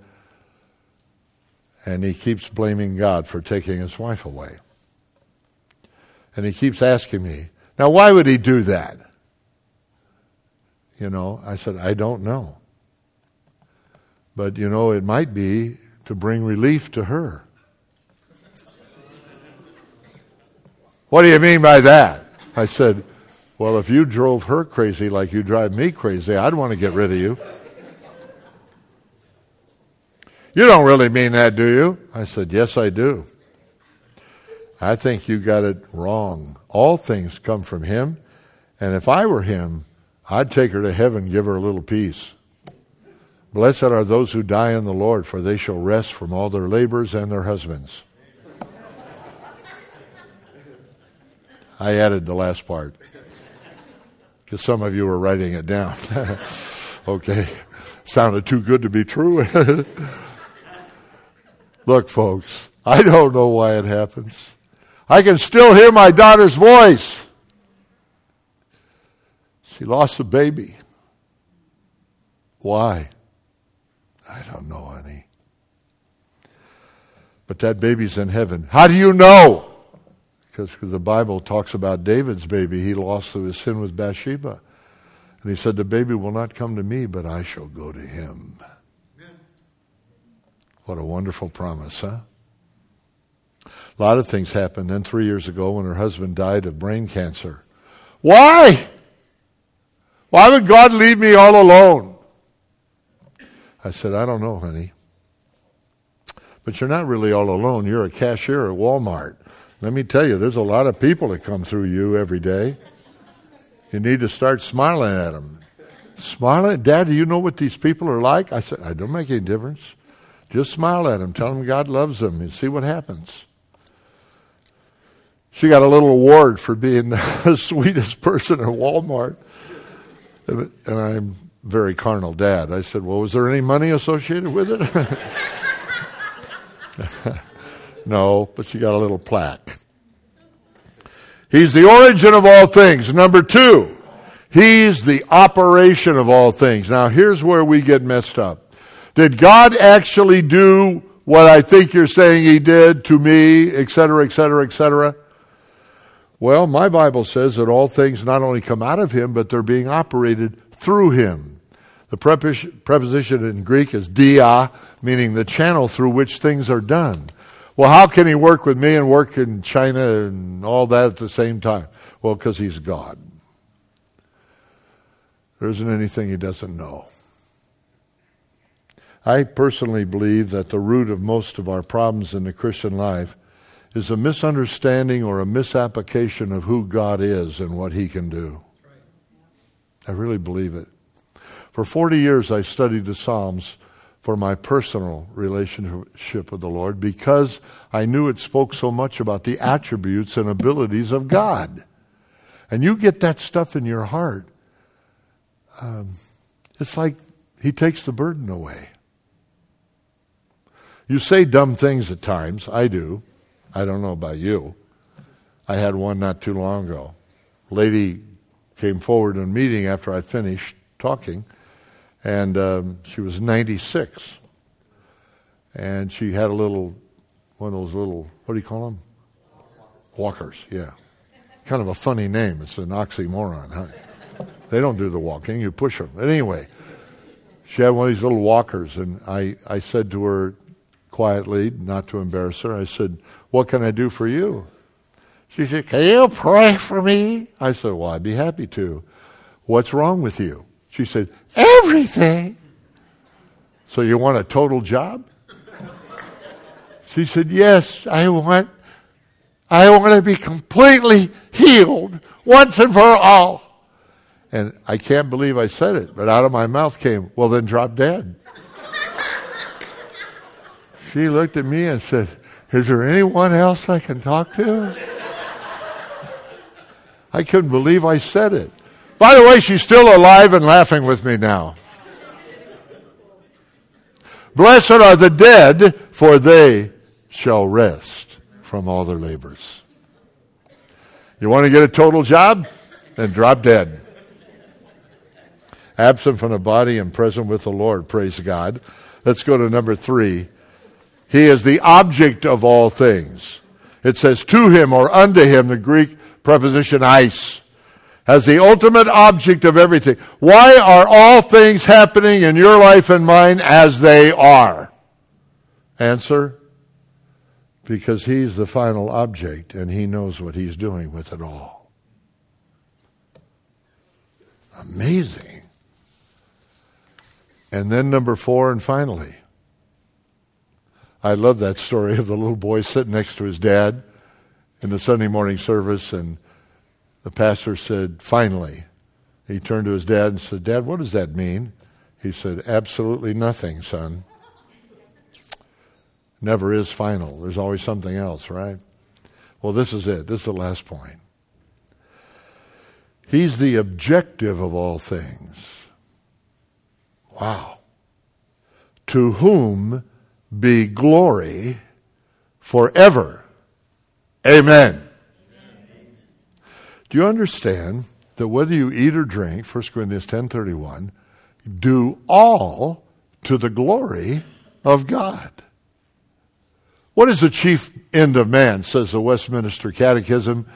And he keeps blaming God for taking his wife away. And he keeps asking me, now why would he do that? You know, I said, I don't know. But, you know, it might be to bring relief to her. What do you mean by that? I said, Well, if you drove her crazy like you drive me crazy, I'd want to get rid of you. You don't really mean that, do you? I said, Yes, I do. I think you got it wrong. All things come from Him. And if I were Him, I'd take her to heaven, give her a little peace. Blessed are those who die in the Lord, for they shall rest from all their labors and their husbands. I added the last part because some of you were writing it down. okay, sounded too good to be true. Look, folks, I don't know why it happens. I can still hear my daughter's voice. She lost a baby. Why? I don't know, honey. But that baby's in heaven. How do you know? Because the Bible talks about David's baby. He lost through his sin with Bathsheba. And he said, The baby will not come to me, but I shall go to him. What a wonderful promise, huh? A lot of things happened. Then three years ago, when her husband died of brain cancer. Why? Why would God leave me all alone? I said, I don't know, honey. But you're not really all alone. You're a cashier at Walmart. Let me tell you, there's a lot of people that come through you every day. You need to start smiling at them. Smiling? Dad, do you know what these people are like? I said, I don't make any difference. Just smile at them. Tell them God loves them and see what happens. She got a little award for being the sweetest person at Walmart. And I'm very carnal dad. I said, Well, was there any money associated with it? no, but she got a little plaque. He's the origin of all things. Number two, he's the operation of all things. Now, here's where we get messed up. Did God actually do what I think you're saying he did to me, etc., etc., etc.? Well, my Bible says that all things not only come out of him, but they're being operated through him. The preposition in Greek is dia, meaning the channel through which things are done. Well, how can he work with me and work in China and all that at the same time? Well, because he's God. There isn't anything he doesn't know. I personally believe that the root of most of our problems in the Christian life is a misunderstanding or a misapplication of who God is and what he can do. I really believe it. For 40 years, I studied the Psalms for my personal relationship with the Lord because I knew it spoke so much about the attributes and abilities of God. And you get that stuff in your heart, um, it's like He takes the burden away. You say dumb things at times. I do. I don't know about you. I had one not too long ago. Lady came forward in a meeting after I finished talking, and um, she was 96. And she had a little, one of those little, what do you call them? Walkers, yeah. Kind of a funny name. It's an oxymoron, huh? They don't do the walking, you push them. But anyway, she had one of these little walkers, and I, I said to her quietly, not to embarrass her, I said, What can I do for you? She said, Can you pray for me? I said, Well, I'd be happy to. What's wrong with you? She said, Everything. So you want a total job? She said, Yes, I want I want to be completely healed once and for all. And I can't believe I said it, but out of my mouth came, Well then drop dead. She looked at me and said, Is there anyone else I can talk to? I couldn't believe I said it. By the way, she's still alive and laughing with me now. Blessed are the dead, for they shall rest from all their labors. You want to get a total job? Then drop dead. Absent from the body and present with the Lord. Praise God. Let's go to number three. He is the object of all things. It says to him or unto him, the Greek preposition eis, as the ultimate object of everything. Why are all things happening in your life and mine as they are? Answer because he's the final object and he knows what he's doing with it all. Amazing. And then number four, and finally, I love that story of the little boy sitting next to his dad in the Sunday morning service, and the pastor said, Finally. He turned to his dad and said, Dad, what does that mean? He said, Absolutely nothing, son never is final. There's always something else, right? Well, this is it. This is the last point. He's the objective of all things. Wow. To whom be glory forever. Amen. Amen. Do you understand that whether you eat or drink, 1 Corinthians 10:31, do all to the glory of God? What is the chief end of man, says the Westminster Catechism?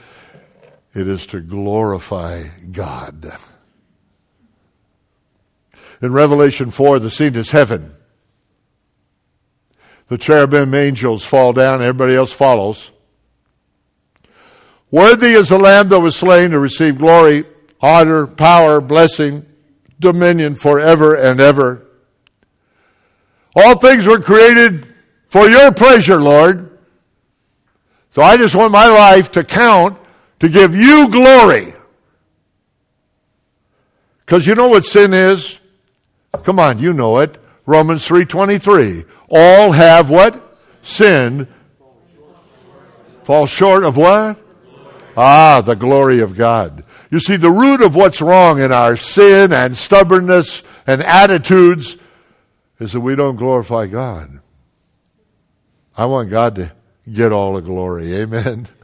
It is to glorify God. In Revelation 4, the scene is heaven. The cherubim angels fall down, everybody else follows. Worthy is the Lamb that was slain to receive glory, honor, power, blessing, dominion forever and ever. All things were created for your pleasure, Lord. So I just want my life to count to give you glory. Because you know what sin is? Come on, you know it. Romans 3.23. All have what? Sin. Fall short of what? Ah, the glory of God. You see, the root of what's wrong in our sin and stubbornness and attitudes is that we don't glorify God. I want God to get all the glory. Amen.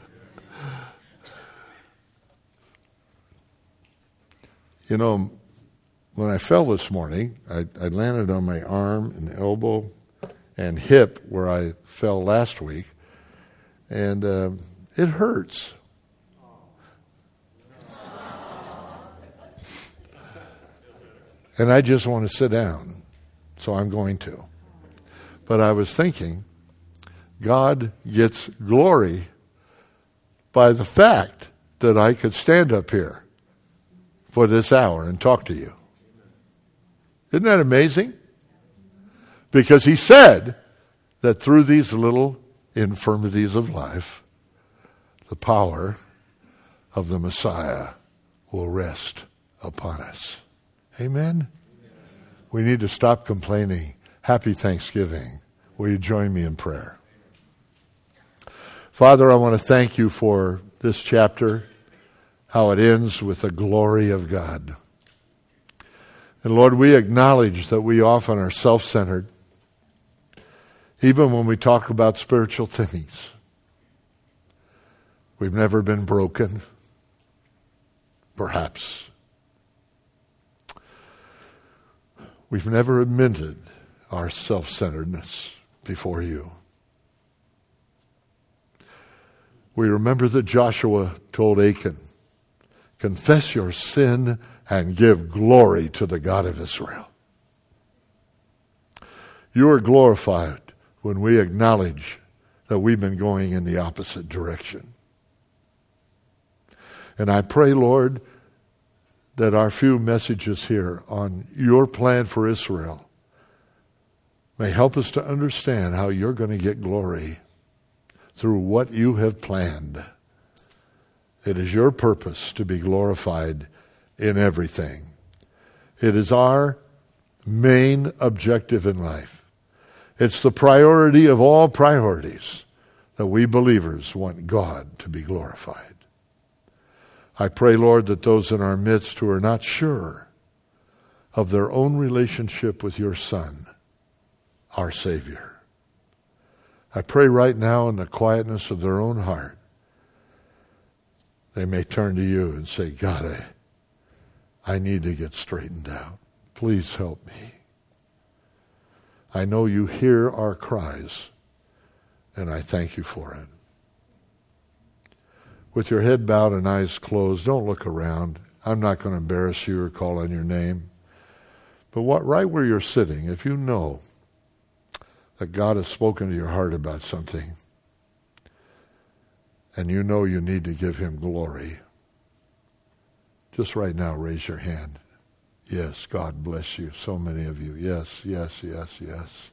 You know, when I fell this morning, I, I, landed on my arm and elbow and hip where I fell last week, and uh, it hurts. and I just want to sit down, so I'm going to. But I was thinking, God gets glory by the fact that I could stand up here for this hour and talk to you. Isn't that amazing? Because he said that through these little infirmities of life, the power of the Messiah will rest upon us. Amen? We need to stop complaining. Happy Thanksgiving. Will you join me in prayer? Father, I want to thank you for this chapter, how it ends with the glory of God. And Lord, we acknowledge that we often are self centered, even when we talk about spiritual things. We've never been broken, perhaps. We've never admitted our self centeredness before you. we remember that Joshua told Achan, Confess your sin and give glory to the God of Israel. You are glorified when we acknowledge that we've been going in the opposite direction. And I pray, Lord, that our few messages here on your plan for Israel may help us to understand how you're going to get glory through what you have planned. It is your purpose to be glorified in everything. It is our main objective in life. It's the priority of all priorities that we believers want God to be glorified. I pray, Lord, that those in our midst who are not sure of their own relationship with your Son, our Savior, I pray right now in the quietness of their own heart, they may turn to you and say, God, I, I need to get straightened out. Please help me. I know you hear our cries, and I thank you for it. With your head bowed and eyes closed, don't look around. I'm not going to embarrass you or call on your name. But what, right where you're sitting, if you know that God has spoken to your heart about something, and you know you need to give him glory, just right now raise your hand. Yes, God bless you. So many of you. Yes, yes, yes, yes.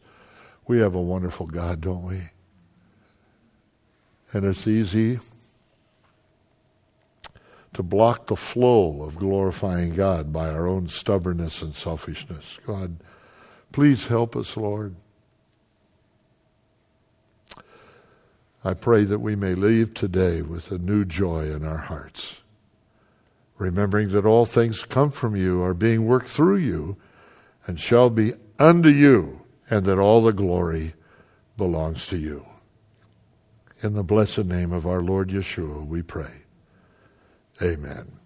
We have a wonderful God, don't we? And it's easy to block the flow of glorifying God by our own stubbornness and selfishness. God, please help us, Lord. I pray that we may leave today with a new joy in our hearts remembering that all things come from you, are being worked through you, and shall be unto you, and that all the glory belongs to you. In the blessed name of our Lord Yeshua, we pray. Amen.